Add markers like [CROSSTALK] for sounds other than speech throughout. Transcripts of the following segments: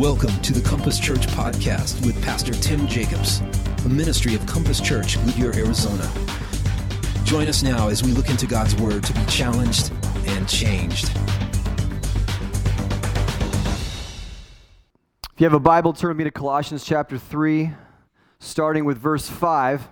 Welcome to the Compass Church podcast with Pastor Tim Jacobs, a ministry of Compass Church, Goodyear, Arizona. Join us now as we look into God's Word to be challenged and changed. If you have a Bible, turn with me to Colossians chapter 3, starting with verse 5.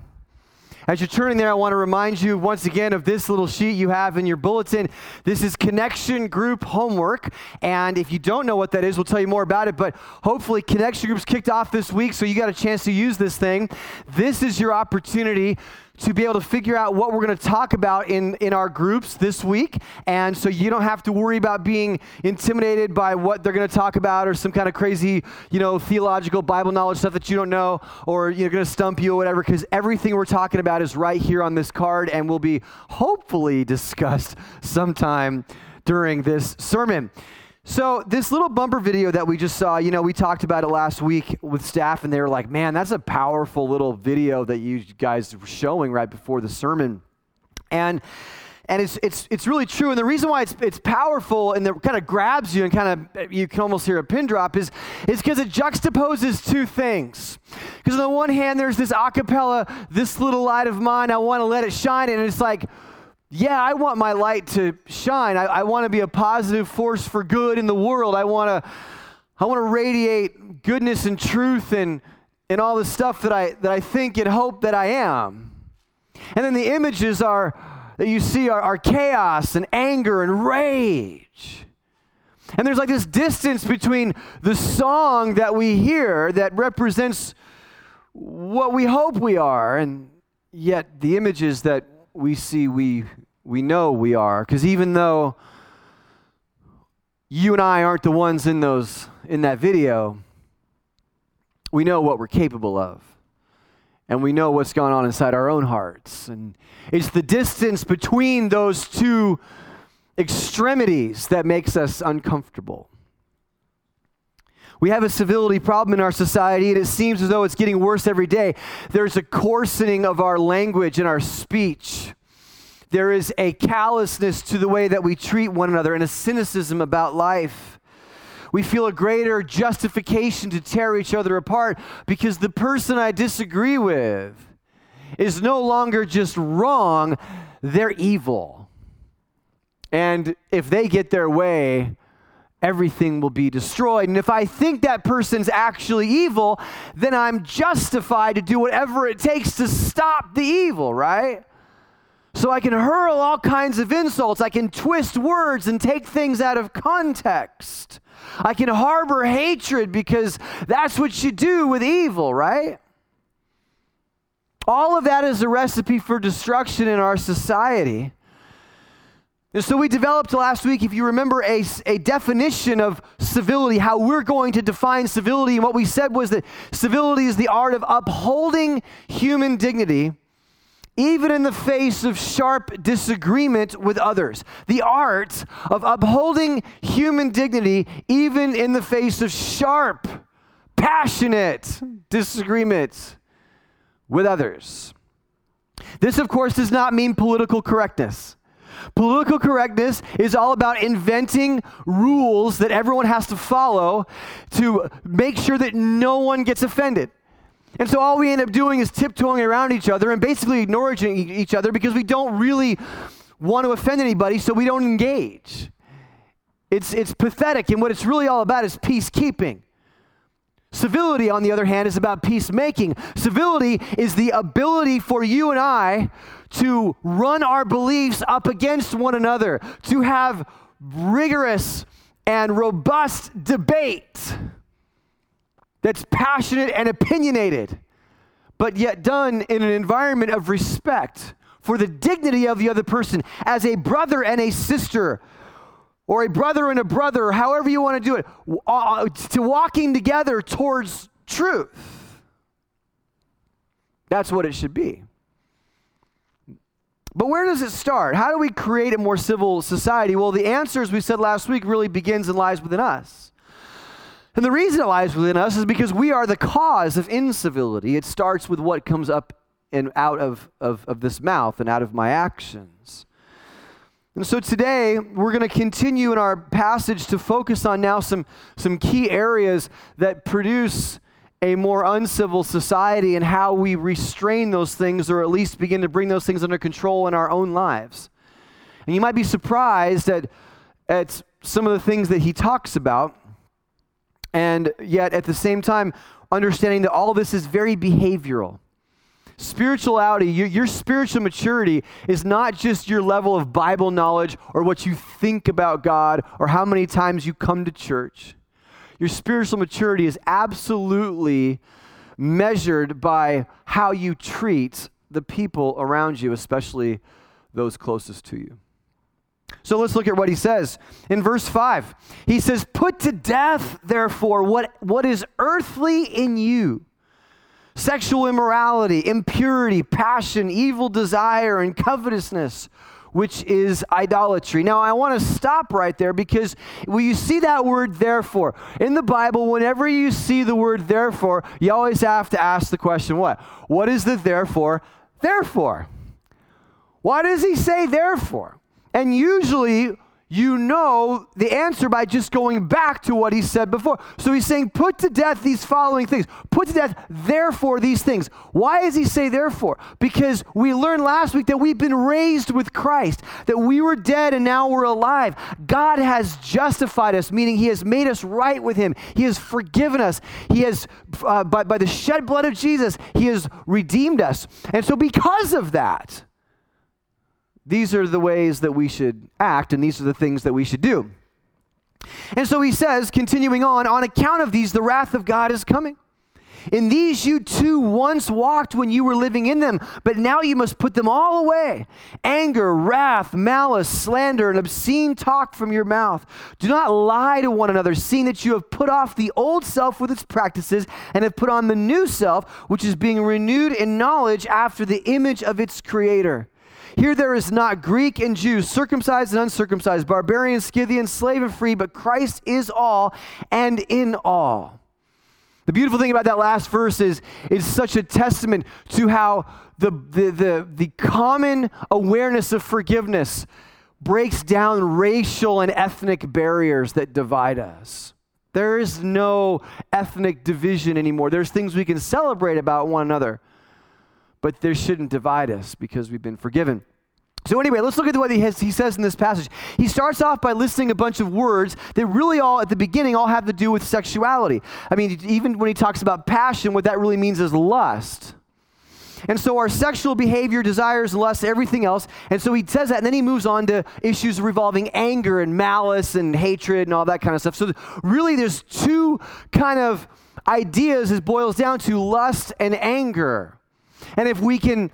As you're turning there, I want to remind you once again of this little sheet you have in your bulletin. This is connection group homework. And if you don't know what that is, we'll tell you more about it. But hopefully, connection groups kicked off this week, so you got a chance to use this thing. This is your opportunity to be able to figure out what we're going to talk about in, in our groups this week. And so you don't have to worry about being intimidated by what they're going to talk about or some kind of crazy, you know, theological Bible knowledge stuff that you don't know or you're going to stump you or whatever, because everything we're talking about is right here on this card and will be hopefully discussed sometime during this sermon. So, this little bumper video that we just saw, you know, we talked about it last week with staff, and they were like, man, that's a powerful little video that you guys were showing right before the sermon. And and it's, it's, it's really true. And the reason why it's, it's powerful and that kind of grabs you and kind of you can almost hear a pin drop is is because it juxtaposes two things. Because on the one hand, there's this acapella, this little light of mine, I want to let it shine. And it's like, yeah, I want my light to shine. I, I want to be a positive force for good in the world. I want to, I want to radiate goodness and truth and, and all the stuff that I, that I think and hope that I am. And then the images are that you see are, are chaos and anger and rage. And there's like this distance between the song that we hear that represents what we hope we are, and yet the images that we see we we know we are. Because even though you and I aren't the ones in those in that video we know what we're capable of. And we know what's going on inside our own hearts. And it's the distance between those two extremities that makes us uncomfortable we have a civility problem in our society, and it seems as though it's getting worse every day. There's a coarsening of our language and our speech. There is a callousness to the way that we treat one another and a cynicism about life. We feel a greater justification to tear each other apart because the person I disagree with is no longer just wrong, they're evil. And if they get their way, everything will be destroyed. And if I think that person's actually evil, then I'm justified to do whatever it takes to stop the evil, right? So I can hurl all kinds of insults. I can twist words and take things out of context. I can harbor hatred because that's what you do with evil, right? All of that is a recipe for destruction in our society. And so we developed last week, if you remember, a, a definition of civility, how we're going to define civility. And what we said was that civility is the art of upholding human dignity, even in the face of sharp disagreement with others. The art of upholding human dignity, even in the face of sharp, passionate disagreement with others. This, of course, does not mean political correctness. Political correctness is all about inventing rules that everyone has to follow to make sure that no one gets offended. And so all we end up doing is tiptoeing around each other and basically ignoring each other because we don't really want to offend anybody, so we don't engage. It's, it's pathetic, and what it's really all about is peacekeeping. Civility, on the other hand, is about peacemaking. Civility is the ability for you and I to run our beliefs up against one another, to have rigorous and robust debate that's passionate and opinionated, but yet done in an environment of respect for the dignity of the other person as a brother and a sister or a brother and a brother, however you want to do it, uh, to walking together towards truth. That's what it should be. But where does it start? How do we create a more civil society? Well, the answer, as we said last week, really begins and lies within us. And the reason it lies within us is because we are the cause of incivility. It starts with what comes up and out of, of, of this mouth and out of my actions. And so today, we're going to continue in our passage to focus on now some, some key areas that produce a more uncivil society and how we restrain those things or at least begin to bring those things under control in our own lives. And you might be surprised at, at some of the things that he talks about, and yet at the same time, understanding that all of this is very behavioral. Spirituality, your, your, spiritual maturity is not just your level of Bible knowledge or what you think about God or how many times you come to church. Your spiritual maturity is absolutely measured by how you treat the people around you, especially those closest to you. So let's look at what he says. In verse 5, he says, Put to death, therefore, what, what is earthly in you sexual immorality, impurity, passion, evil desire, and covetousness which is idolatry. Now, I want to stop right there because when you see that word therefore, in the Bible, whenever you see the word therefore, you always have to ask the question what? What is the therefore? Therefore. Why does he say therefore? And usually, you know the answer by just going back to what he said before. So he's saying, put to death these following things. Put to death, therefore, these things. Why does he say therefore? Because we learned last week that we've been raised with Christ, that we were dead and now we're alive. God has justified us, meaning he has made us right with him. He has forgiven us. He has, uh, by, by the shed blood of Jesus, he has redeemed us. And so, because of that, these are the ways that we should act, and these are the things that we should do. And so he says, continuing on, on account of these, the wrath of God is coming. In these you too once walked when you were living in them, but now you must put them all away anger, wrath, malice, slander, and obscene talk from your mouth. Do not lie to one another, seeing that you have put off the old self with its practices and have put on the new self, which is being renewed in knowledge after the image of its creator. Here there is not Greek and Jew, circumcised and uncircumcised, barbarian, Scythian, slave and free, but Christ is all and in all. The beautiful thing about that last verse is it's such a testament to how the, the, the, the common awareness of forgiveness breaks down racial and ethnic barriers that divide us. There is no ethnic division anymore. There's things we can celebrate about one another but there shouldn't divide us because we've been forgiven. So, anyway, let's look at what he, has, he says in this passage. He starts off by listing a bunch of words that really all, at the beginning, all have to do with sexuality. I mean, even when he talks about passion, what that really means is lust. And so our sexual behavior, desires, lust, everything else. And so he says that, and then he moves on to issues revolving anger and malice and hatred and all that kind of stuff. So really, there's two kind of ideas it boils down to lust and anger. And if we can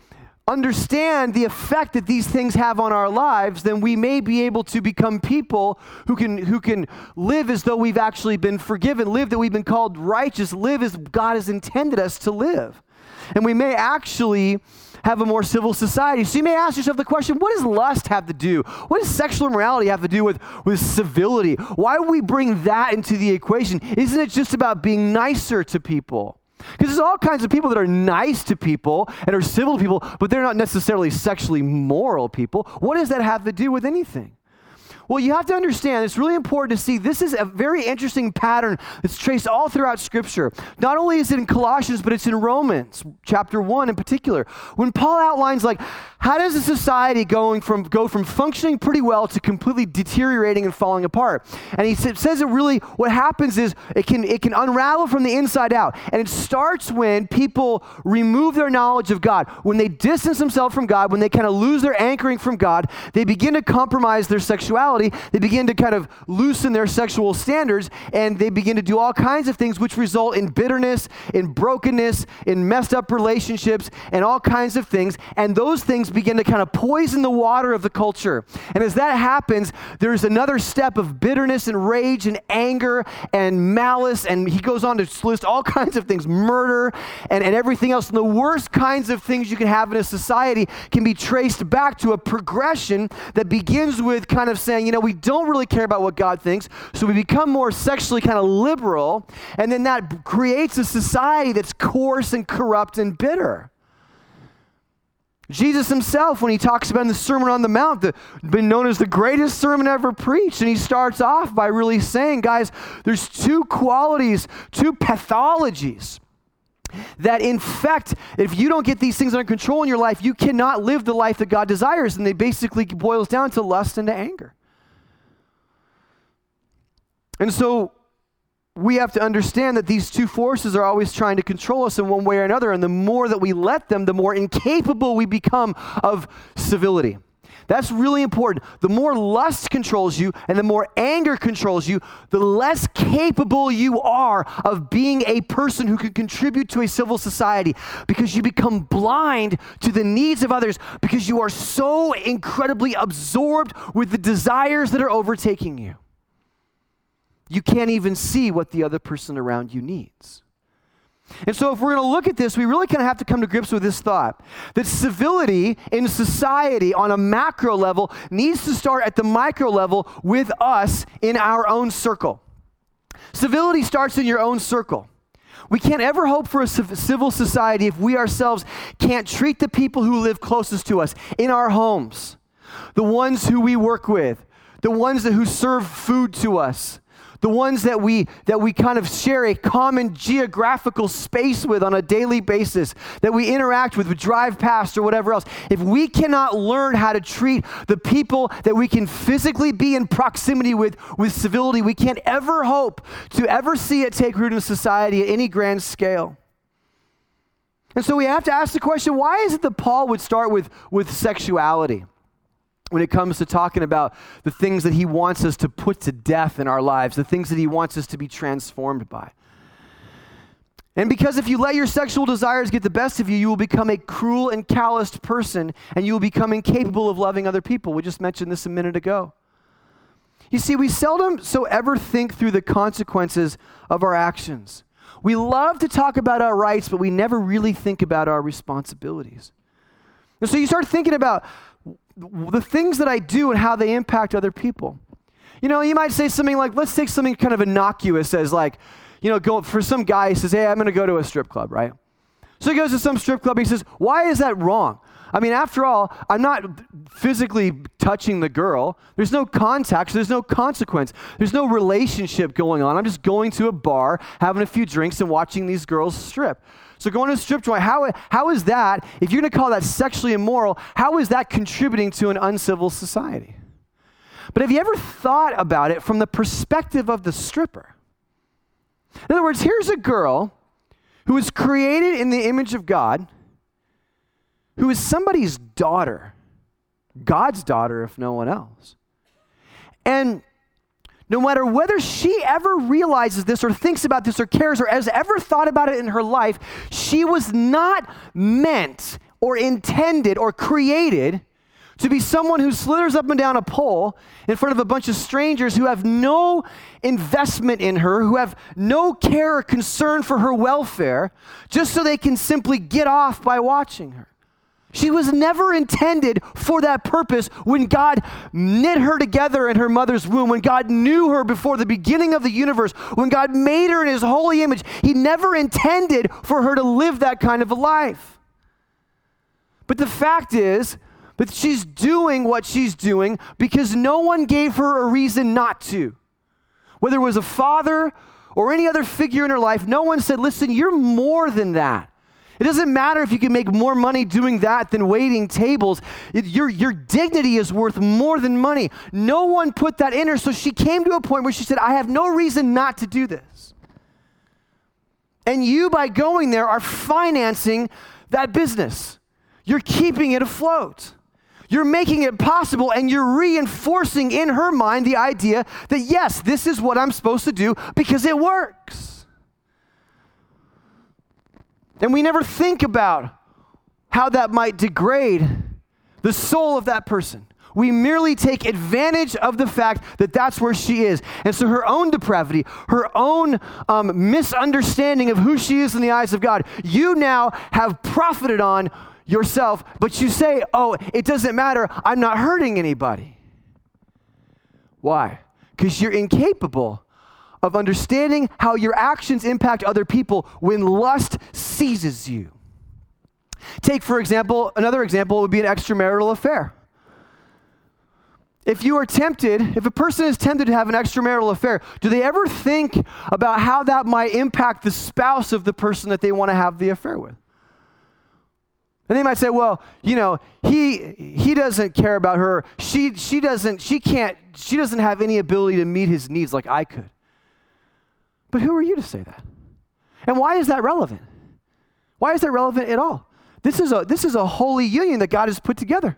understand the effect that these things have on our lives, then we may be able to become people who can who can live as though we've actually been forgiven, live that we've been called righteous, live as God has intended us to live. And we may actually have a more civil society. So you may ask yourself the question, what does lust have to do? What does sexual immorality have to do with, with civility? Why would we bring that into the equation? Isn't it just about being nicer to people? Because there's all kinds of people that are nice to people and are civil to people, but they're not necessarily sexually moral people. What does that have to do with anything? Well, you have to understand, it's really important to see this is a very interesting pattern that's traced all throughout Scripture. Not only is it in Colossians, but it's in Romans, chapter 1 in particular. When Paul outlines, like, how does a society going from, go from functioning pretty well to completely deteriorating and falling apart? And he says it really, what happens is it can, it can unravel from the inside out. And it starts when people remove their knowledge of God. When they distance themselves from God, when they kind of lose their anchoring from God, they begin to compromise their sexuality sexuality, they begin to kind of loosen their sexual standards and they begin to do all kinds of things which result in bitterness, in brokenness, in messed up relationships, and all kinds of things. And those things begin to kind of poison the water of the culture. And as that happens, there's another step of bitterness and rage and anger and malice. And he goes on to list all kinds of things murder and, and everything else. And the worst kinds of things you can have in a society can be traced back to a progression that begins with kind of saying, saying, you know, we don't really care about what God thinks, so we become more sexually kind of liberal, and then that creates a society that's coarse and corrupt and bitter. Jesus himself, when he talks about the Sermon on the Mount, the, been known as the greatest sermon ever preached, and he starts off by really saying, guys, there's two qualities, two pathologies that infect, if you don't get these things under control in your life, you cannot live the life that God desires. And they basically boils down to lust and to anger. And so we have to understand that these two forces are always trying to control us in one way or another. And the more that we let them, the more incapable we become of civility. That's really important. The more lust controls you and the more anger controls you, the less capable you are of being a person who can contribute to a civil society because you become blind to the needs of others because you are so incredibly absorbed with the desires that are overtaking you. You can't even see what the other person around you needs. And so, if we're going to look at this, we really kind of have to come to grips with this thought that civility in society on a macro level needs to start at the micro level with us in our own circle. Civility starts in your own circle. We can't ever hope for a civil society if we ourselves can't treat the people who live closest to us in our homes, the ones who we work with, the ones that, who serve food to us, the ones that we that we kind of share a common geographical space with on a daily basis that we interact with, we drive past or whatever else. If we cannot learn how to treat the people that we can physically be in proximity with with civility we can't ever hope to ever see it take root in society at any grand scale. And so we have to ask the question why is it that paul would start with with sexuality when it comes to talking about the things that he wants us to put to death in our lives, the things that he wants us to be transformed by. And because if you let your sexual desires get the best of you, you will become a cruel and calloused person and you will become incapable of loving other people. We just mentioned this a minute ago. You see, we seldom so ever think through the consequences of our actions. We love to talk about our rights, but we never really think about our responsibilities. And so you start thinking about the things that I do and how they impact other people. You know, you might say something like, let's take something kind of innocuous as like, you know, go for some guy, he says, hey, I'm going to go to a strip club, right? So he goes to some strip club. He says, why is that wrong? I mean, after all, I'm not physically touching the girl. There's no contact, so there's no consequence. There's no relationship going on. I'm just going to a bar, having a few drinks, and watching these girls strip. So going to strip joint, how, how is that, if you're going to call that sexually immoral, how is that contributing to an uncivil society? But have you ever thought about it from the perspective of the stripper? In other words, here's a girl who was created in the image of God, who is somebody's daughter, God's daughter, if no one else. And no matter whether she ever realizes this or thinks about this or cares or has ever thought about it in her life, she was not meant or intended or created to be someone who slithers up and down a pole in front of a bunch of strangers who have no investment in her, who have no care or concern for her welfare, just so they can simply get off by watching her. She was never intended for that purpose when God knit her together in her mother's womb, when God knew her before the beginning of the universe, when God made her in his holy image. He never intended for her to live that kind of a life. But the fact is that she's doing what she's doing because no one gave her a reason not to. Whether it was a father or any other figure in her life, no one said, Listen, you're more than that. It doesn't matter if you can make more money doing that than waiting tables. It, your, your dignity is worth more than money. No one put that in her, so she came to a point where she said, I have no reason not to do this. And you, by going there, are financing that business. You're keeping it afloat. You're making it possible, and you're reinforcing in her mind the idea that, yes, this is what I'm supposed to do because it works. And we never think about how that might degrade the soul of that person. We merely take advantage of the fact that that's where she is. And so her own depravity, her own um, misunderstanding of who she is in the eyes of God, you now have profited on yourself, but you say, oh, it doesn't matter. I'm not hurting anybody. Why? Because you're incapable of understanding how your actions impact other people when lust seizes you. Take, for example, another example would be an extramarital affair. If you are tempted, if a person is tempted to have an extramarital affair, do they ever think about how that might impact the spouse of the person that they want to have the affair with? And they might say, well, you know, he he doesn't care about her. She she doesn't she can't she doesn't have any ability to meet his needs like I could. But who are you to say that? And why is that relevant? Why is that relevant at all? This is a this is a holy union that God has put together.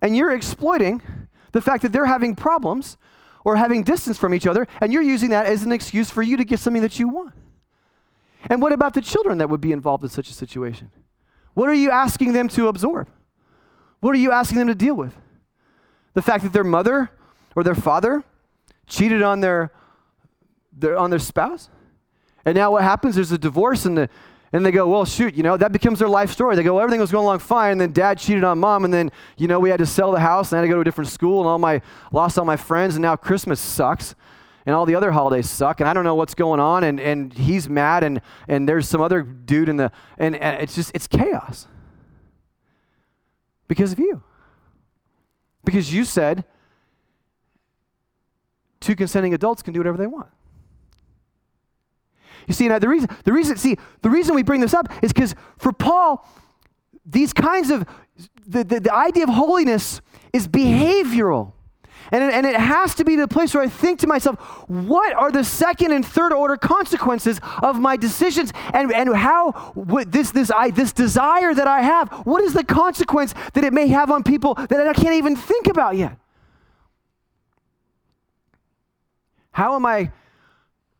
And you're exploiting the fact that they're having problems or having distance from each other, and you're using that as an excuse for you to get something that you want. And what about the children that would be involved in such a situation? What are you asking them to absorb? What are you asking them to deal with? The fact that their mother or their father cheated on their, their on their spouse? And now what happens? There's a divorce and the and they go, well, shoot, you know, that becomes their life story. They go, everything was going along fine, and then dad cheated on mom, and then, you know, we had to sell the house, and I had to go to a different school, and all my, lost all my friends, and now Christmas sucks, and all the other holidays suck, and I don't know what's going on, and, and he's mad, and, and there's some other dude in the, and, and it's just, it's chaos. Because of you. Because you said two consenting adults can do whatever they want. You see, now the reason, the reason, see, the reason we bring this up is because for Paul, these kinds of, the, the, the, idea of holiness is behavioral. And it, and it has to be to the place where I think to myself, what are the second and third order consequences of my decisions? And, and how this, this, I, this desire that I have, what is the consequence that it may have on people that I can't even think about yet? How am I,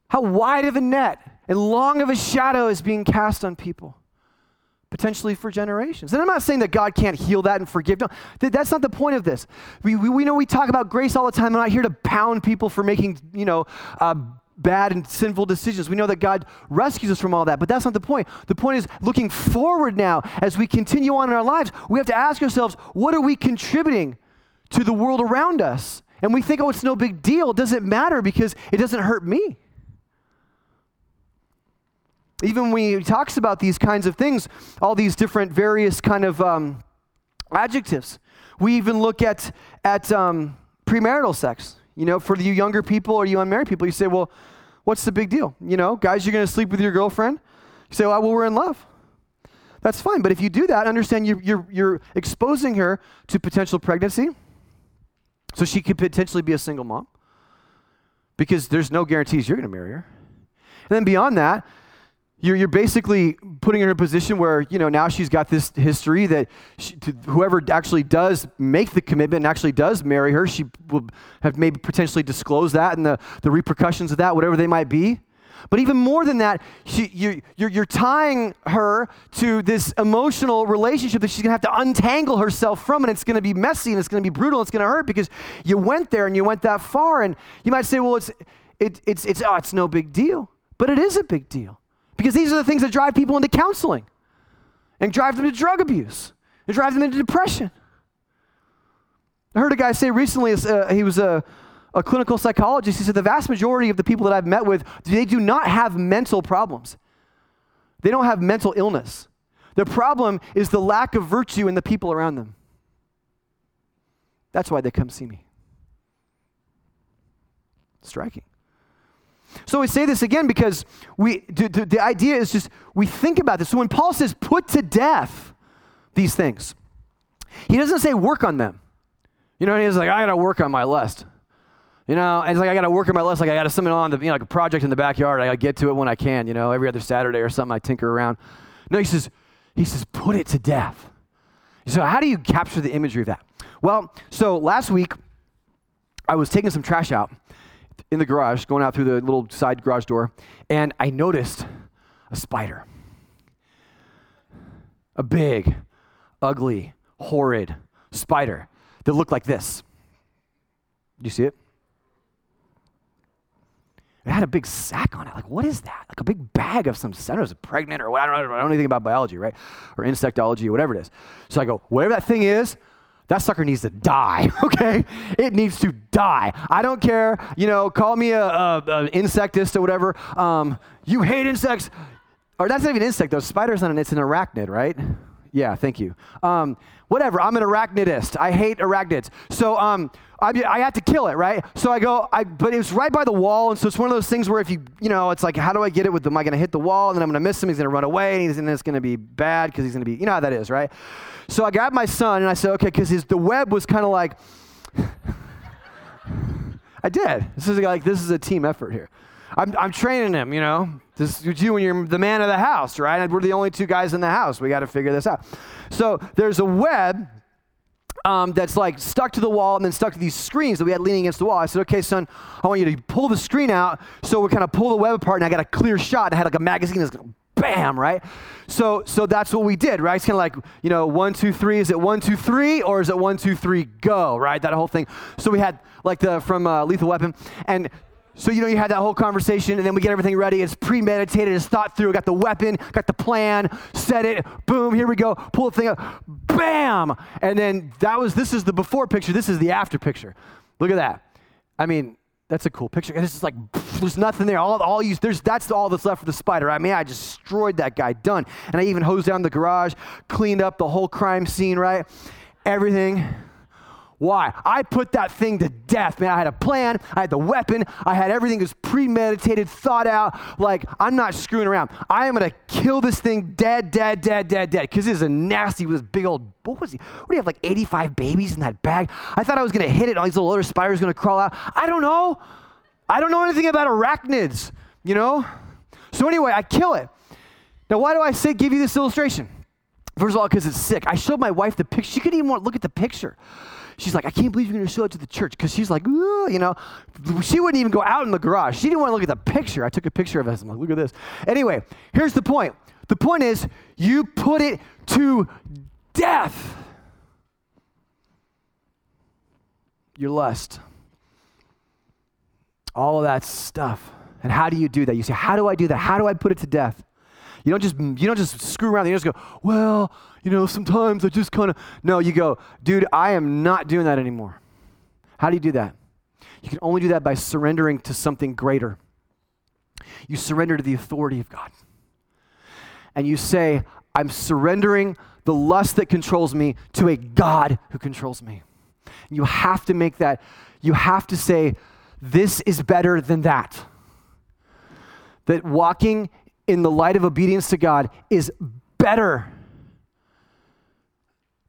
how wide of a net and long of a shadow is being cast on people, potentially for generations. And I'm not saying that God can't heal that and forgive. No, that's not the point of this. We, we, we know we talk about grace all the time. I'm not here to pound people for making, you know, uh, bad and sinful decisions. We know that God rescues us from all that, but that's not the point. The point is looking forward now as we continue on in our lives, we have to ask ourselves, what are we contributing to the world around us? And we think, oh, it's no big deal. It doesn't matter because it doesn't hurt me even when he talks about these kinds of things, all these different various kind of um, adjectives, we even look at at um, premarital sex. You know, for you younger people or you unmarried people, you say, well, what's the big deal? You know, guys, you're going to sleep with your girlfriend. You say, well, we're in love. That's fine. But if you do that, understand you're, you're, you're exposing her to potential pregnancy. So she could potentially be a single mom because there's no guarantees you're going to marry her. And then beyond that, you're, you're basically putting her in a position where, you know, now she's got this history that she, whoever actually does make the commitment and actually does marry her, she will have maybe potentially disclosed that and the, the repercussions of that, whatever they might be. But even more than that, she, you, you're, you're tying her to this emotional relationship that she's going to have to untangle herself from, and it's going to be messy and it's going to be brutal. And it's going to hurt because you went there and you went that far. And you might say, well, it's, it, it's, it's, oh, it's no big deal. But it is a big deal. Because these are the things that drive people into counseling and drive them to drug abuse and drive them into depression. I heard a guy say recently, uh, he was a, a clinical psychologist. He said, The vast majority of the people that I've met with, they do not have mental problems. They don't have mental illness. The problem is the lack of virtue in the people around them. That's why they come see me. Striking. So we say this again because we, the, the, the idea is just we think about this. So when Paul says put to death these things, he doesn't say work on them. You know, he's like, I gotta work on my lust. You know, and it's like I gotta work on my lust, like I got to something on the, you know, like a project in the backyard. I gotta get to it when I can, you know, every other Saturday or something I tinker around. No, he says, he says, put it to death. So how do you capture the imagery of that? Well, so last week I was taking some trash out in the garage, going out through the little side garage door, and I noticed a spider. A big, ugly, horrid spider that looked like this. Do you see it? It had a big sack on it. Like, what is that? Like a big bag of some, I don't know, it's pregnant or what, I don't, know, I don't know anything about biology, right? Or insectology or whatever it is. So I go, whatever that thing is, that sucker needs to die, [LAUGHS] okay? It needs to die. I don't care, you know, call me a, a, a insectist or whatever. Um, you hate insects. or that's not even an insect though. Spider's not an, it's an arachnid, right? Yeah, thank you. Um, whatever, I'm an arachnidist. I hate arachnids. So um, I, I had to kill it, right? So I go, I, but it was right by the wall, and so it's one of those things where if you, you know, it's like, how do I get it with, am I going to hit the wall, and then I'm going to miss him, he's going to run away, and, he's, and it's going to be bad because he's going to be, you know how that is, right? So I grabbed my son, and I said, okay, because the web was kind of like, [LAUGHS] I did. This is like, this is a team effort here. I'm, I'm training him, you know. This is you when you're the man of the house, right? We're the only two guys in the house. We got to figure this out. So there's a web um, that's like stuck to the wall and then stuck to these screens that we had leaning against the wall. I said, okay, son, I want you to pull the screen out. So we kind of pull the web apart, and I got a clear shot. I had like a magazine that's bam, right? So, so that's what we did, right? It's kind of like, you know, one, two, three. Is it one, two, three, or is it one, two, three, go, right? That whole thing. So we had like the from uh, Lethal Weapon, and so, you know, you had that whole conversation, and then we get everything ready. It's premeditated, it's thought through. Got the weapon, got the plan, set it, boom, here we go, pull the thing up, bam! And then that was, this is the before picture, this is the after picture. Look at that. I mean, that's a cool picture. And it's just like, there's nothing there. All, all you, there's, that's all that's left for the spider. I mean, I just destroyed that guy, done. And I even hosed down the garage, cleaned up the whole crime scene, right? Everything why? I put that thing to death, man. I had a plan, I had the weapon, I had everything was premeditated, thought out. Like, I'm not screwing around. I am gonna kill this thing dead, dead, dead, dead, dead. Because this is a nasty, this big old, what was he? What do you have, like 85 babies in that bag? I thought I was gonna hit it, all these little other spiders gonna crawl out. I don't know. I don't know anything about arachnids, you know? So anyway, I kill it. Now, why do I say give you this illustration? First of all, because it's sick. I showed my wife the picture. She couldn't even want to look at the picture she's like, I can't believe you're going to show it to the church because she's like, you know, she wouldn't even go out in the garage. She didn't want to look at the picture. I took a picture of us. I'm like, look at this. Anyway, here's the point. The point is, you put it to death. Your lust. All of that stuff. And how do you do that? You say, how do I do that? How do I put it to death? You don't just you don't just screw around. You just go, well, you know, sometimes I just kind of no. You go, dude, I am not doing that anymore. How do you do that? You can only do that by surrendering to something greater. You surrender to the authority of God, and you say, I'm surrendering the lust that controls me to a God who controls me. You have to make that. You have to say, this is better than that. That walking in the light of obedience to God is better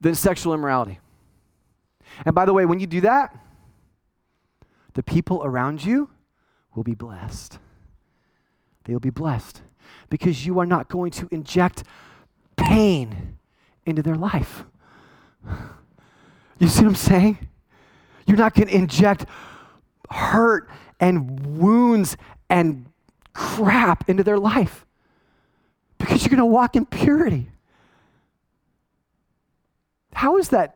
than sexual immorality. And by the way, when you do that, the people around you will be blessed. They will be blessed because you are not going to inject pain into their life. You see what I'm saying? You're not going to inject hurt and wounds and crap into their life because you're going to walk in purity. How is that?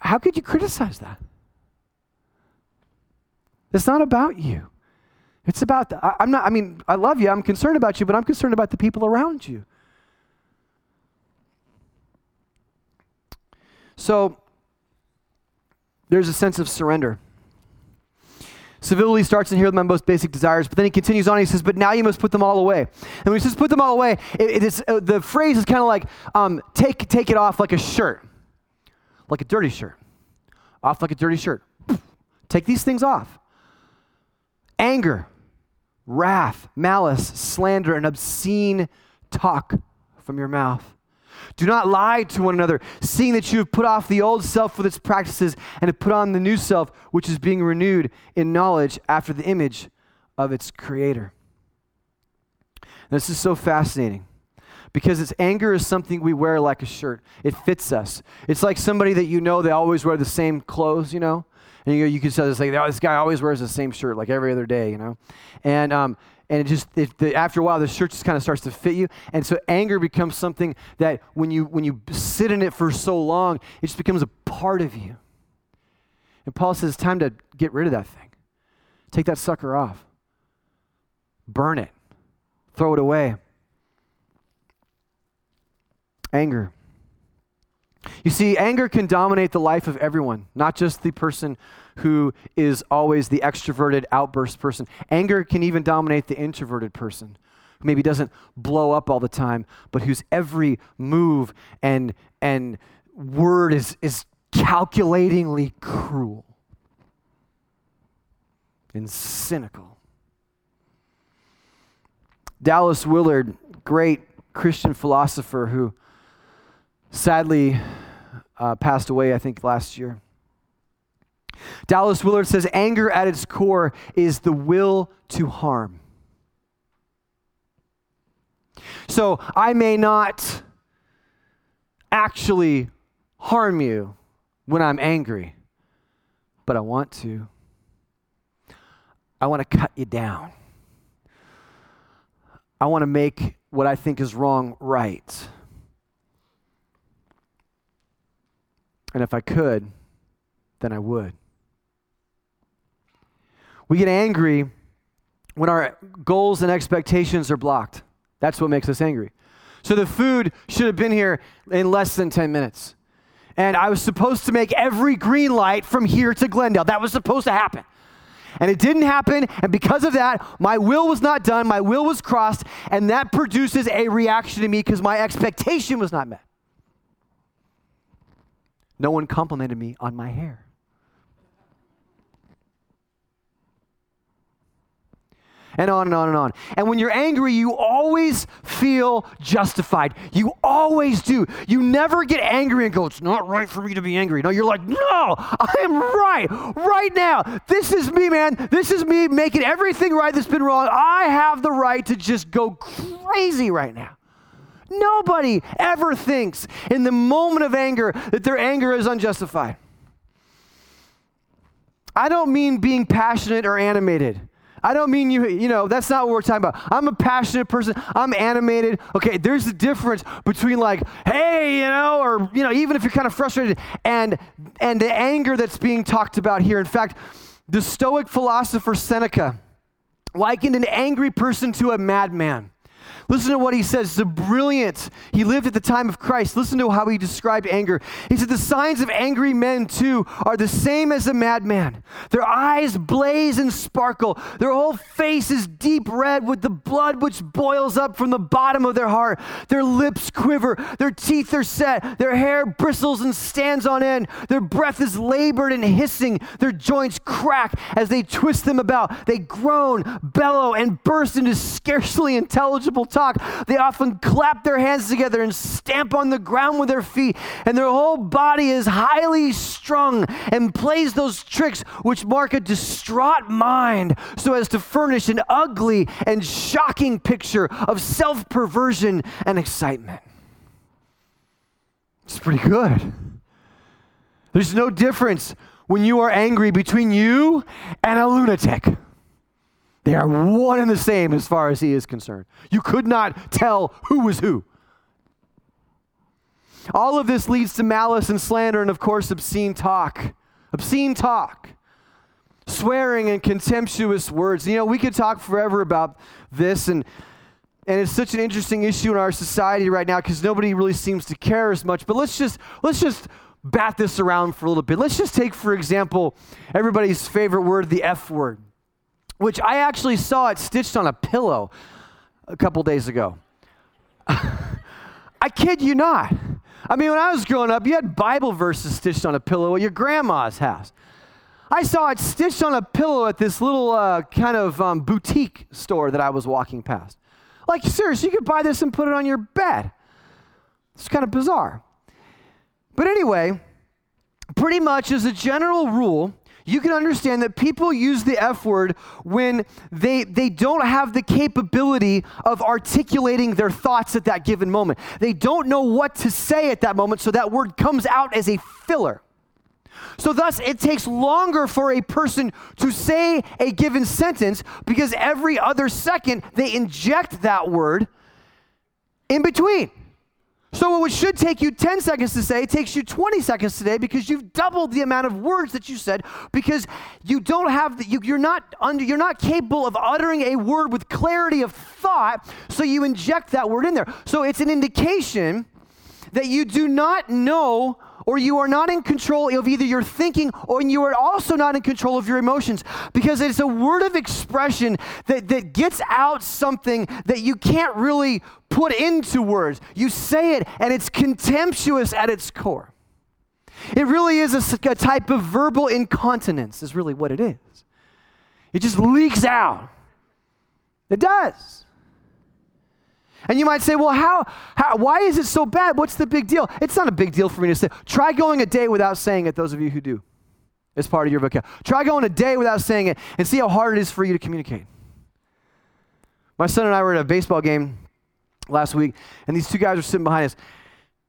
How could you criticize that? It's not about you. It's about, the, I, I'm not, I mean, I love you, I'm concerned about you, but I'm concerned about the people around you. So, there's a sense of surrender. Civility starts in here with my most basic desires, but then he continues on. He says, "But now you must put them all away." And when he says "put them all away," it, it is uh, the phrase is kind of like um, take take it off like a shirt, like a dirty shirt, off like a dirty shirt. take these things off. Anger, wrath, malice, slander, and obscene talk from your mouth. Do not lie to one another, seeing that you have put off the old self with its practices and have put on the new self, which is being renewed in knowledge after the image of its creator. This is so fascinating because its anger is something we wear like a shirt. It fits us. It's like somebody that you know they always wear the same clothes, you know, and you, you can say this like, oh, this guy always wears the same shirt like every other day, you know, and um, and it just the, after a while the shirt just kind of starts to fit you. And so anger becomes something that when you when you sit in it for so long it just becomes a part of you. And paul says it's time to get rid of that thing. Take that sucker off. Burn it. Throw it away. Anger you see, anger can dominate the life of everyone, not just the person who is always the extroverted outburst person. Anger can even dominate the introverted person who maybe doesn't blow up all the time, but whose every move and, and word is, is calculatingly cruel and cynical. Dallas Willard, great Christian philosopher who sadly uh, passed away, I think, last year. Dallas Willard says anger at its core is the will to harm. So I may not actually harm you when I'm angry, but I want to. I want to cut you down. I want to make what I think is wrong right. And if I could, then I would. We get angry when our goals and expectations are blocked. That's what makes us angry. So the food should have been here in less than 10 minutes. And I was supposed to make every green light from here to Glendale. That was supposed to happen. And it didn't happen. And because of that, my will was not done. My will was crossed. And that produces a reaction to me because my expectation was not met. No one complimented me on my hair. and on and on and on. And when you're angry, you always feel justified. You always do. You never get angry and go, It's not right for me to be angry. No, you're like, No, I am right right now. This is me, man. This is me making everything right that's been wrong. I have the right to just go crazy right now. Nobody ever thinks in the moment of anger that their anger is unjustified. I don't mean being passionate or animated. I don't mean you, you know, that's not what we're talking about. I'm a passionate person. I'm animated. Okay, there's a difference between like, hey, you know, or, you know, even if you're kind of frustrated and and the anger that's being talked about here. In fact, the Stoic philosopher Seneca likened an angry person to a madman. Listen to what he says. The brilliant. He lived at the time of Christ. Listen to how he described anger. He said, The signs of angry men, too, are the same as a madman. Their eyes blaze and sparkle. Their whole face is deep red with the blood which boils up from the bottom of their heart. Their lips quiver. Their teeth are set. Their hair bristles and stands on end. Their breath is labored and hissing. Their joints crack as they twist them about. They groan, bellow, and burst into scarcely intelligible talk talk, they often clap their hands together and stamp on the ground with their feet, and their whole body is highly strung and plays those tricks which mark a distraught mind so as to furnish an ugly and shocking picture of self perversion and excitement. It's pretty good. There's no difference when you are angry between you and a lunatic. They are one and the same as far as he is concerned. You could not tell who was who. All of this leads to malice and slander, and of course, obscene talk. Obscene talk. Swearing and contemptuous words. You know, we could talk forever about this, and, and it's such an interesting issue in our society right now because nobody really seems to care as much. But let's just, let's just bat this around for a little bit. Let's just take, for example, everybody's favorite word, the F word which I actually saw it stitched on a pillow a couple days ago. [LAUGHS] I kid you not. I mean, when I was growing up, you had Bible verses stitched on a pillow at your grandma's house. I saw it stitched on a pillow at this little uh, kind of um, boutique store that I was walking past. Like, seriously, you could buy this and put it on your bed. It's kind of bizarre. But anyway, pretty much as a general rule, you can understand that people use the F word when they, they don't have the capability of articulating their thoughts at that given moment. They don't know what to say at that moment, so that word comes out as a filler. So, thus, it takes longer for a person to say a given sentence because every other second they inject that word in between. So what should take you 10 seconds to say takes you 20 seconds today because you've doubled the amount of words that you said because you don't have the, you, you're not under you're not capable of uttering a word with clarity of thought so you inject that word in there. So it's an indication that you do not know or you are not in control of either your thinking or you are also not in control of your emotions because it's a word of expression that, that gets out something that you can't really put into words. You say it and it's contemptuous at its core. It really is a, a type of verbal incontinence, is really what it is. It just leaks out. It does. And you might say, well, how, how, why is it so bad? What's the big deal? It's not a big deal for me to say. Try going a day without saying it, those of you who do, as part of your vocabulary. Try going a day without saying it and see how hard it is for you to communicate. My son and I were at a baseball game last week, and these two guys were sitting behind us.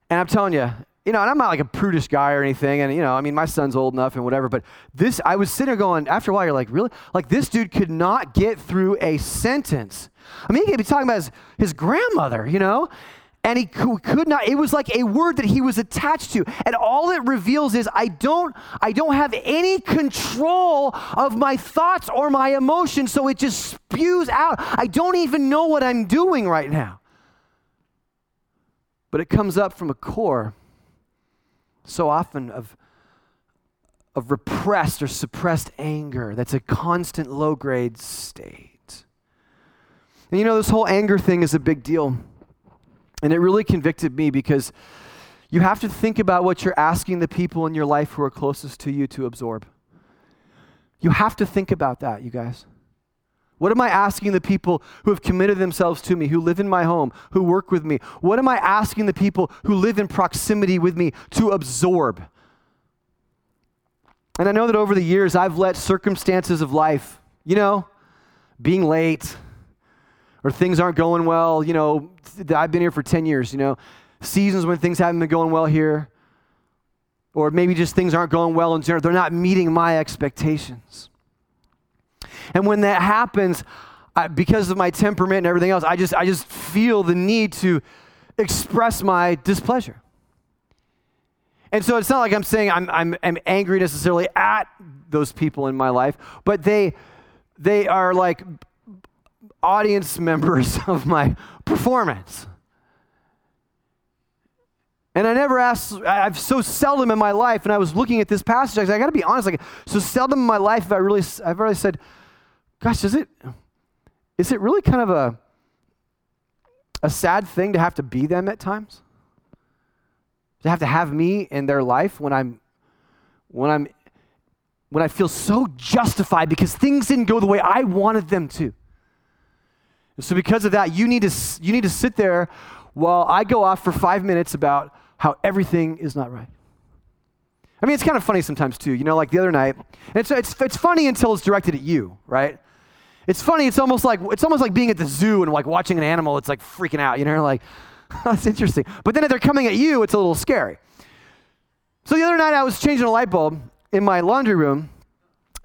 And I'm telling you, you know, and I'm not like a prudish guy or anything. And, you know, I mean, my son's old enough and whatever. But this, I was sitting there going, after a while, you're like, really? Like, this dude could not get through a sentence. I mean, he could be talking about his, his grandmother, you know? And he could not, it was like a word that he was attached to. And all it reveals is I don't, I don't have any control of my thoughts or my emotions. So it just spews out. I don't even know what I'm doing right now. But it comes up from a core so often of, of repressed or suppressed anger that's a constant low grade state. And you know, this whole anger thing is a big deal. And it really convicted me because you have to think about what you're asking the people in your life who are closest to you to absorb. You have to think about that, you guys. What am I asking the people who have committed themselves to me, who live in my home, who work with me? What am I asking the people who live in proximity with me to absorb? And I know that over the years, I've let circumstances of life, you know, being late or things aren't going well, you know, I've been here for 10 years, you know, seasons when things haven't been going well here, or maybe just things aren't going well in general, they're not meeting my expectations. And when that happens, I, because of my temperament and everything else, I just, I just feel the need to express my displeasure. And so it's not like I'm saying I'm, I'm, I'm angry necessarily at those people in my life, but they, they are like audience [LAUGHS] members of my performance. And I never asked, I've so seldom in my life, and I was looking at this passage, I, said, I gotta be honest, like, so seldom in my life have I really, I've really said, gosh, is it, is it really kind of a, a sad thing to have to be them at times? To have to have me in their life when I'm, when I'm, when I feel so justified because things didn't go the way I wanted them to. And so because of that, you need to, you need to sit there while I go off for five minutes about how everything is not right. I mean, it's kind of funny sometimes too. You know, like the other night, it's, it's, it's funny until it's directed at you, right? It's funny. It's almost like it's almost like being at the zoo and like watching an animal. It's like freaking out. You know, [LAUGHS] like [LAUGHS] that's interesting. But then if they're coming at you, it's a little scary. So the other night I was changing a light bulb in my laundry room,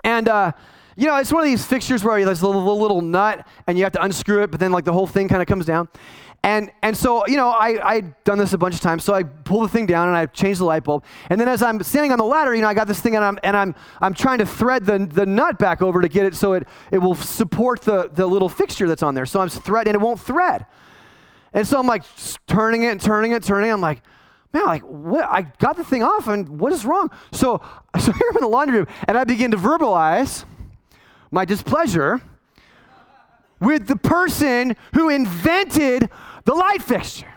and uh, you know it's one of these fixtures where there's a little, little nut and you have to unscrew it, but then like the whole thing kind of comes down. And, and so, you know, I, I'd done this a bunch of times. So I pull the thing down and I change the light bulb. And then as I'm standing on the ladder, you know, I got this thing and I'm, and I'm, I'm trying to thread the, the nut back over to get it so it, it will support the, the little fixture that's on there. So I'm threading and it won't thread. And so I'm like turning it and turning it, turning it. I'm like, man, like what? I got the thing off and what is wrong? So, [LAUGHS] so here I'm in the laundry room and I begin to verbalize my displeasure with the person who invented the light fixture.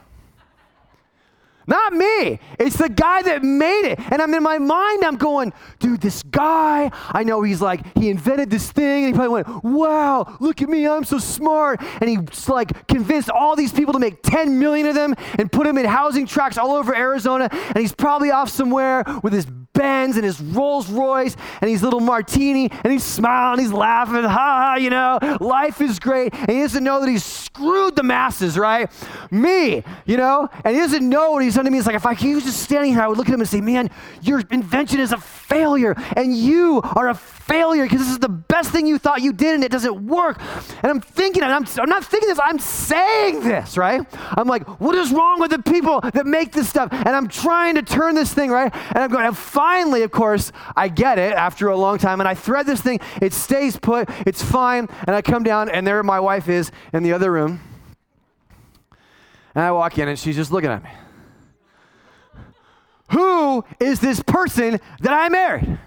Not me. It's the guy that made it. And I'm in my mind, I'm going, dude, this guy, I know he's like, he invented this thing, and he probably went, wow, look at me, I'm so smart. And he's like convinced all these people to make 10 million of them and put them in housing tracts all over Arizona. And he's probably off somewhere with his Benz and his Rolls Royce and his little martini, and he's smiling, he's laughing, ha ha, you know, life is great. And he doesn't know that he's screwed the masses, right? Me, you know, and he doesn't know what he's done to me. It's like if I, he was just standing here, I would look at him and say, man, your invention is a failure, and you are a failure because this is the best thing you thought you did and it doesn't work. And I'm thinking, and I'm, I'm not thinking this, I'm saying this, right? I'm like, what is wrong with the people that make this stuff? And I'm trying to turn this thing, right? And I'm going, and finally, of course, I get it after a long time, and I thread this thing, it stays put, it's fine, and I come down, and there my wife is in the other room. And I walk in, and she's just looking at me. Who is this person that I married?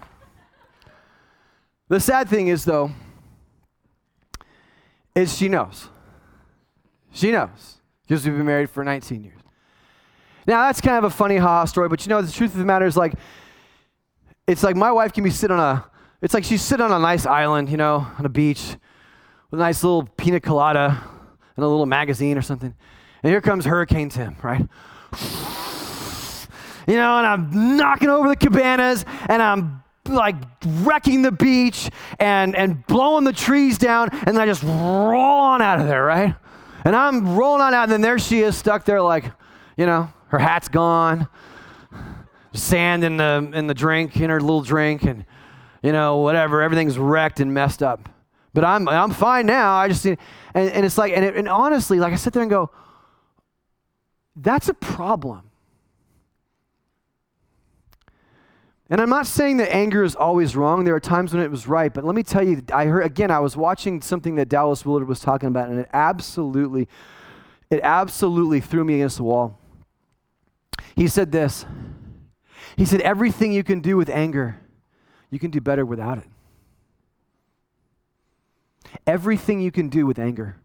The sad thing is, though, is she knows. She knows because we've been married for 19 years. Now, that's kind of a funny ha story, but you know, the truth of the matter is like, it's like my wife can be sitting on a, it's like she's sitting on a nice island, you know, on a beach with a nice little pina colada and a little magazine or something. And here comes Hurricane Tim, right? You know, and I'm knocking over the cabanas and I'm like wrecking the beach and, and blowing the trees down, and then I just roll on out of there, right? And I'm rolling on out, and then there she is stuck there, like, you know, her hat's gone, sand in the in the drink, in her little drink, and you know, whatever, everything's wrecked and messed up. But I'm I'm fine now. I just and, and it's like and, it, and honestly, like I sit there and go, that's a problem. And I'm not saying that anger is always wrong. There are times when it was right. But let me tell you, I heard, again, I was watching something that Dallas Willard was talking about, and it absolutely, it absolutely threw me against the wall. He said this He said, Everything you can do with anger, you can do better without it. Everything you can do with anger,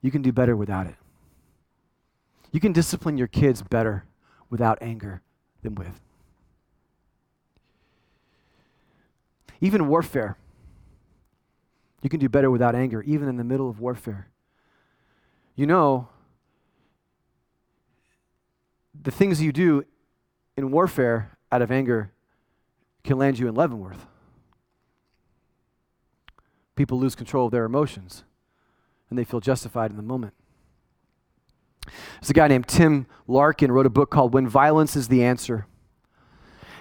you can do better without it. You can discipline your kids better without anger than with. Even warfare. You can do better without anger, even in the middle of warfare. You know, the things you do in warfare out of anger can land you in Leavenworth. People lose control of their emotions and they feel justified in the moment. There's a guy named Tim Larkin wrote a book called When Violence is the Answer.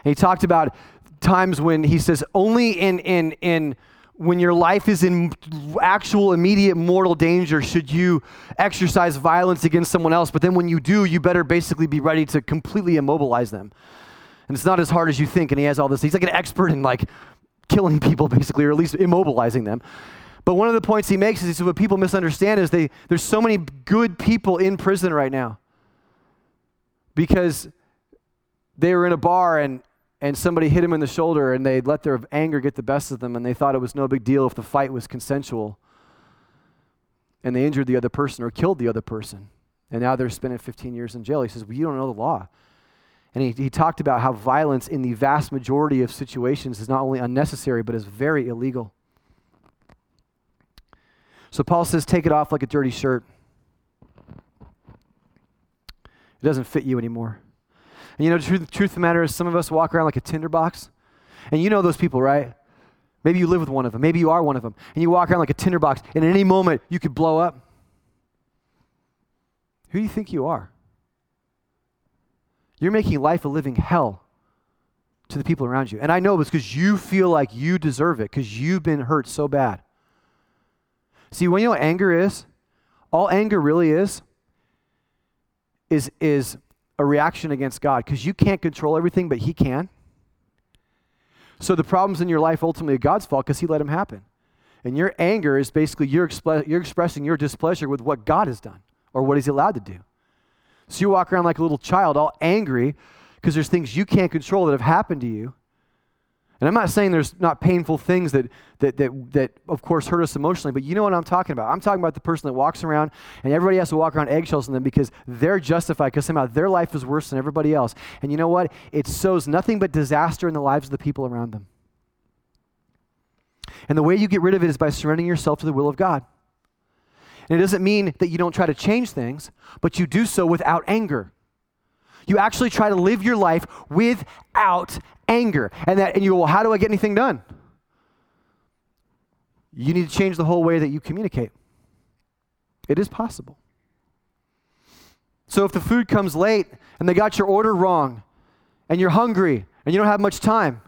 And he talked about times when he says only in in in when your life is in actual immediate mortal danger should you exercise violence against someone else. But then when you do you better basically be ready to completely immobilize them. And it's not as hard as you think and he has all this he's like an expert in like killing people basically or at least immobilizing them. But one of the points he makes is what people misunderstand is they there's so many good people in prison right now. Because they were in a bar and and somebody hit him in the shoulder and they let their anger get the best of them and they thought it was no big deal if the fight was consensual. And they injured the other person or killed the other person. And now they're spending 15 years in jail. He says well you don't know the law. And he, he talked about how violence in the vast majority of situations is not only unnecessary but is very illegal. So paul says take it off like a dirty shirt. It doesn't fit you anymore and you know, the truth, truth of the matter is, some of us walk around like a tinderbox. And you know those people, right? Maybe you live with one of them. Maybe you are one of them. And you walk around like a tinderbox, and at any moment, you could blow up. Who do you think you are? You're making life a living hell to the people around you. And I know it's because you feel like you deserve it, because you've been hurt so bad. See, when you know what anger is, all anger really is, is, is a reaction against God because you can't control everything, but He can. So the problems in your life ultimately are God's fault because He let them happen. And your anger is basically you're, expl- you're expressing your displeasure with what God has done or what He's allowed to do. So you walk around like a little child, all angry because there's things you can't control that have happened to you. And I'm not saying there's not painful things that, that, that, that, of course, hurt us emotionally, but you know what I'm talking about. I'm talking about the person that walks around and everybody has to walk around eggshells in them because they're justified because somehow their life is worse than everybody else. And you know what? It sows nothing but disaster in the lives of the people around them. And the way you get rid of it is by surrendering yourself to the will of God. And it doesn't mean that you don't try to change things, but you do so without anger. You actually try to live your life without anger. And that and you go, well, how do I get anything done? You need to change the whole way that you communicate. It is possible. So if the food comes late and they got your order wrong and you're hungry and you don't have much time,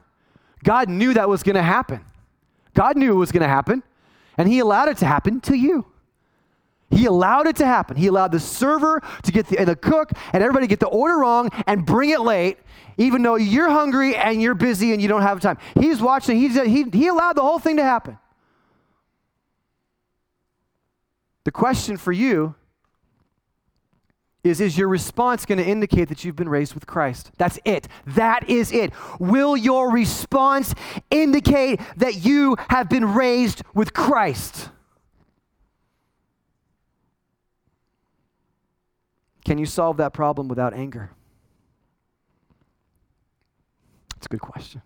God knew that was going to happen. God knew it was going to happen, and He allowed it to happen to you. He allowed it to happen. He allowed the server to get the, and the cook and everybody get the order wrong and bring it late, even though you're hungry and you're busy and you don't have time. He's watching. He's, he, he allowed the whole thing to happen. The question for you is is your response going to indicate that you've been raised with Christ? That's it. That is it. Will your response indicate that you have been raised with Christ? Can you solve that problem without anger? That's a good question.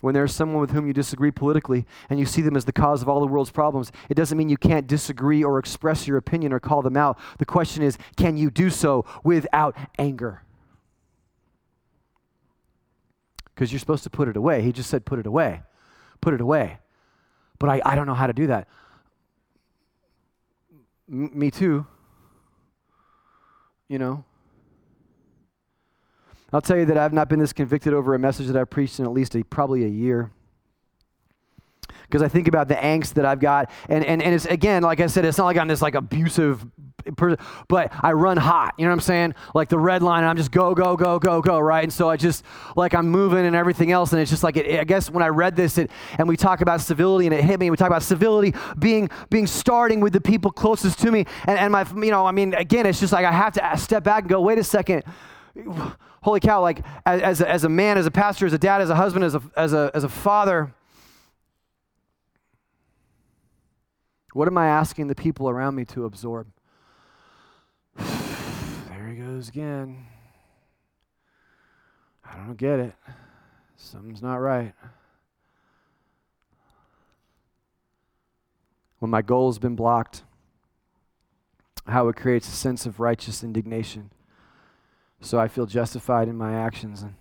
When there's someone with whom you disagree politically and you see them as the cause of all the world's problems, it doesn't mean you can't disagree or express your opinion or call them out. The question is, can you do so without anger? Because you're supposed to put it away. He just said, put it away. Put it away. But I, I don't know how to do that. M- me too. You know? I'll tell you that I've not been this convicted over a message that I've preached in at least a, probably a year. Because I think about the angst that I've got. And, and, and it's, again, like I said, it's not like I'm this like abusive but I run hot. You know what I'm saying? Like the red line, I'm just go, go, go, go, go, right? And so I just, like I'm moving and everything else. And it's just like, it, I guess when I read this it, and we talk about civility and it hit me, and we talk about civility being, being starting with the people closest to me. And, and my, you know, I mean, again, it's just like I have to step back and go, wait a second holy cow, like as, as, a, man, as a pastor, as a dad, as a husband, as a, as a, as a father, what am I asking the people around me to absorb? Goes again. I don't get it. Something's not right. When my goal has been blocked, how it creates a sense of righteous indignation so I feel justified in my actions. And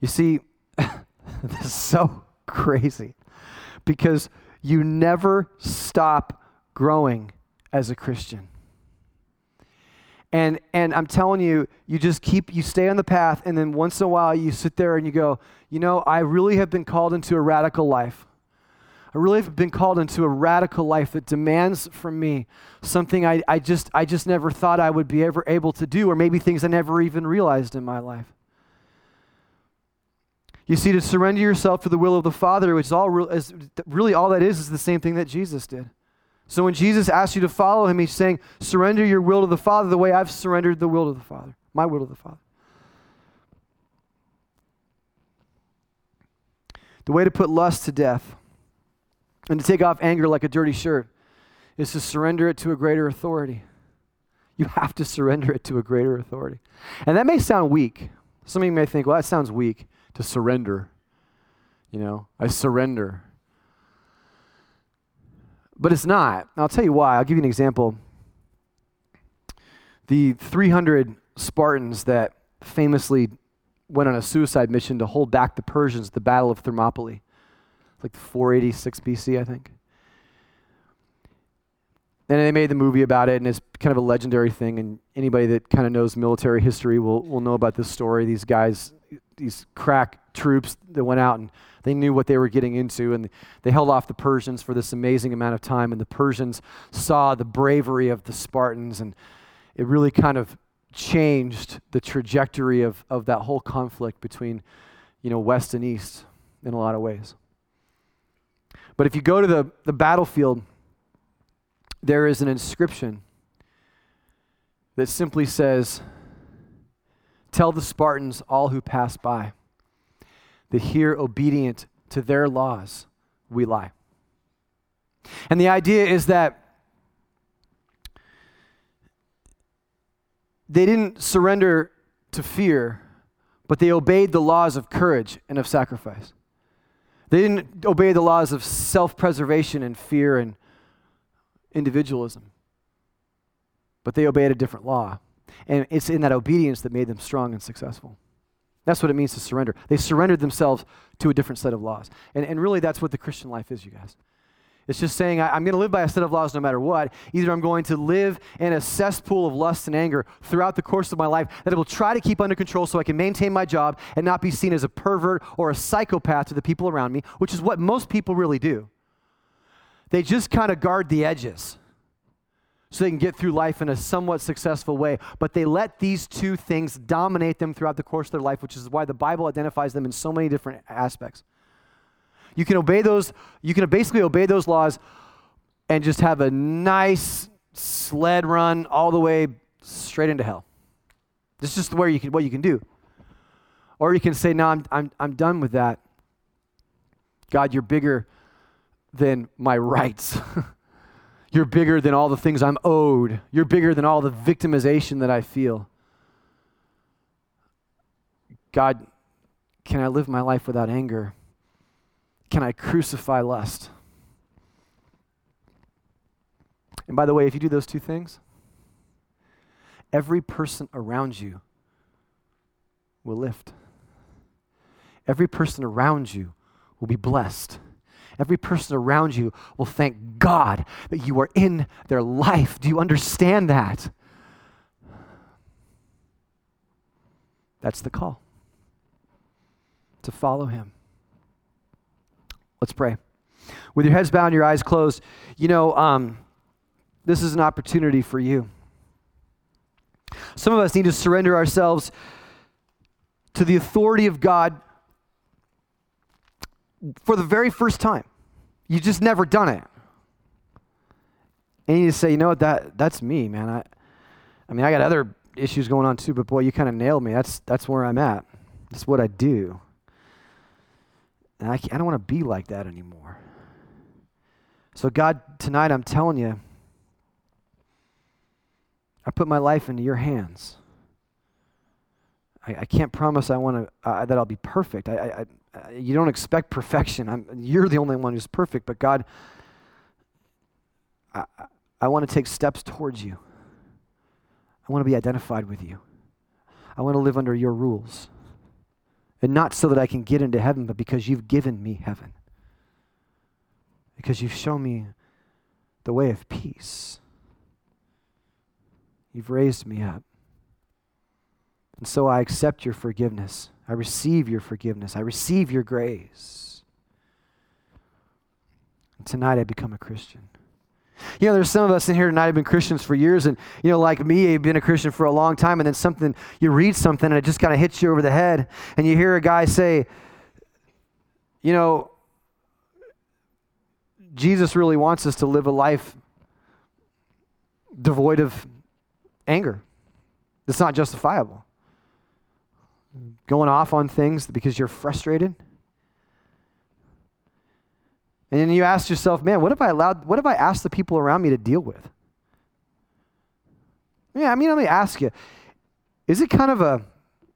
you see, [LAUGHS] this is so [LAUGHS] crazy because you never stop growing as a Christian. And, and I'm telling you, you just keep, you stay on the path, and then once in a while you sit there and you go, you know, I really have been called into a radical life. I really have been called into a radical life that demands from me something I, I, just, I just never thought I would be ever able to do, or maybe things I never even realized in my life. You see, to surrender yourself to the will of the Father, which is all is really all that is, is the same thing that Jesus did. So when Jesus asks you to follow him, he's saying, surrender your will to the Father the way I've surrendered the will to the Father, my will to the Father. The way to put lust to death and to take off anger like a dirty shirt is to surrender it to a greater authority. You have to surrender it to a greater authority. And that may sound weak. Some of you may think, well, that sounds weak to surrender. You know, I surrender. But it's not. I'll tell you why. I'll give you an example. The 300 Spartans that famously went on a suicide mission to hold back the Persians at the Battle of Thermopylae like 486 BC, I think. And they made the movie about it, and it's kind of a legendary thing. And anybody that kind of knows military history will, will know about this story. These guys, these crack troops that went out and they knew what they were getting into, and they held off the Persians for this amazing amount of time. And the Persians saw the bravery of the Spartans, and it really kind of changed the trajectory of, of that whole conflict between, you know, West and East in a lot of ways. But if you go to the, the battlefield, there is an inscription that simply says, Tell the Spartans, all who pass by, that here, obedient to their laws, we lie. And the idea is that they didn't surrender to fear, but they obeyed the laws of courage and of sacrifice. They didn't obey the laws of self preservation and fear and individualism, but they obeyed a different law. And it's in that obedience that made them strong and successful. That's what it means to surrender. They surrendered themselves to a different set of laws. And, and really, that's what the Christian life is, you guys. It's just saying, I, am going to live by a set of laws no matter what. Either I'm going to live in a cesspool of lust and anger throughout the course of my life that I will try to keep under control so I can maintain my job and not be seen as a pervert or a psychopath to the people around me, which is what most people really do. They just kind of guard the edges so they can get through life in a somewhat successful way. But they let these two things dominate them throughout the course of their life, which is why the Bible identifies them in so many different aspects. You can obey those, you can basically obey those laws and just have a nice sled run all the way straight into hell. This is just where you can, what you can do. Or you can say, No, I'm, I'm, I'm done with that. God, you're bigger than my rights. [LAUGHS] you're bigger than all the things I'm owed. You're bigger than all the victimization that I feel. God, can I live my life without anger? Can I crucify lust? And by the way, if you do those two things, every person around you will lift. Every person around you will be blessed. Every person around you will thank God that you are in their life. Do you understand that? That's the call to follow Him. Let's pray. With your heads bowed and your eyes closed, you know, um, this is an opportunity for you. Some of us need to surrender ourselves to the authority of God for the very first time. You've just never done it. And you say, you know what, that that's me, man. I I mean I got other issues going on too, but boy, you kind of nailed me. That's that's where I'm at. That's what I do. And I, I don't want to be like that anymore. So, God, tonight I'm telling you, I put my life into your hands. I, I can't promise I want to uh, that I'll be perfect. I, I, you don't expect perfection. I'm, you're the only one who's perfect. But God, I, I want to take steps towards you. I want to be identified with you. I want to live under your rules. And not so that I can get into heaven, but because you've given me heaven. Because you've shown me the way of peace. You've raised me up. And so I accept your forgiveness. I receive your forgiveness. I receive your grace. And tonight I become a Christian. You know, there's some of us in here tonight have been Christians for years, and, you know, like me, you've been a Christian for a long time, and then something, you read something, and it just kind of hits you over the head, and you hear a guy say, you know, Jesus really wants us to live a life devoid of anger. It's not justifiable. Going off on things because you're frustrated. And then you ask yourself, man, what have I allowed, what have I asked the people around me to deal with? Yeah, I mean, let me ask you, is it kind of a,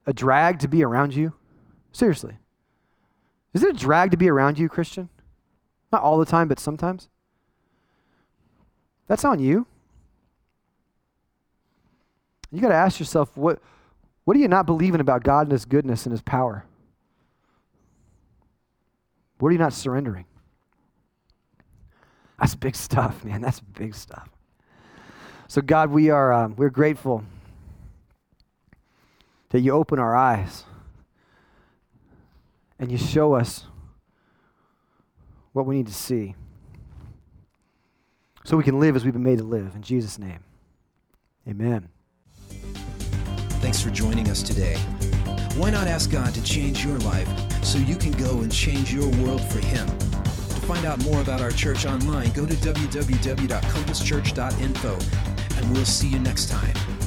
a drag to be around you? Seriously. Is it a drag to be around you, Christian? Not all the time, but sometimes. That's on you. You got to ask yourself, what, what are you not believing about God and His goodness and His power? What are you not surrendering? That's big stuff, [LAUGHS] man. That's big stuff. So, God, we are um, we're grateful that you open our eyes and you show us what we need to see so we can live as we've been made to live. In Jesus' name, amen. Thanks for joining us today. Why not ask God to change your life so you can go and change your world for Him? To find out more about our church online, go to www.compasschurch.info, and we'll see you next time.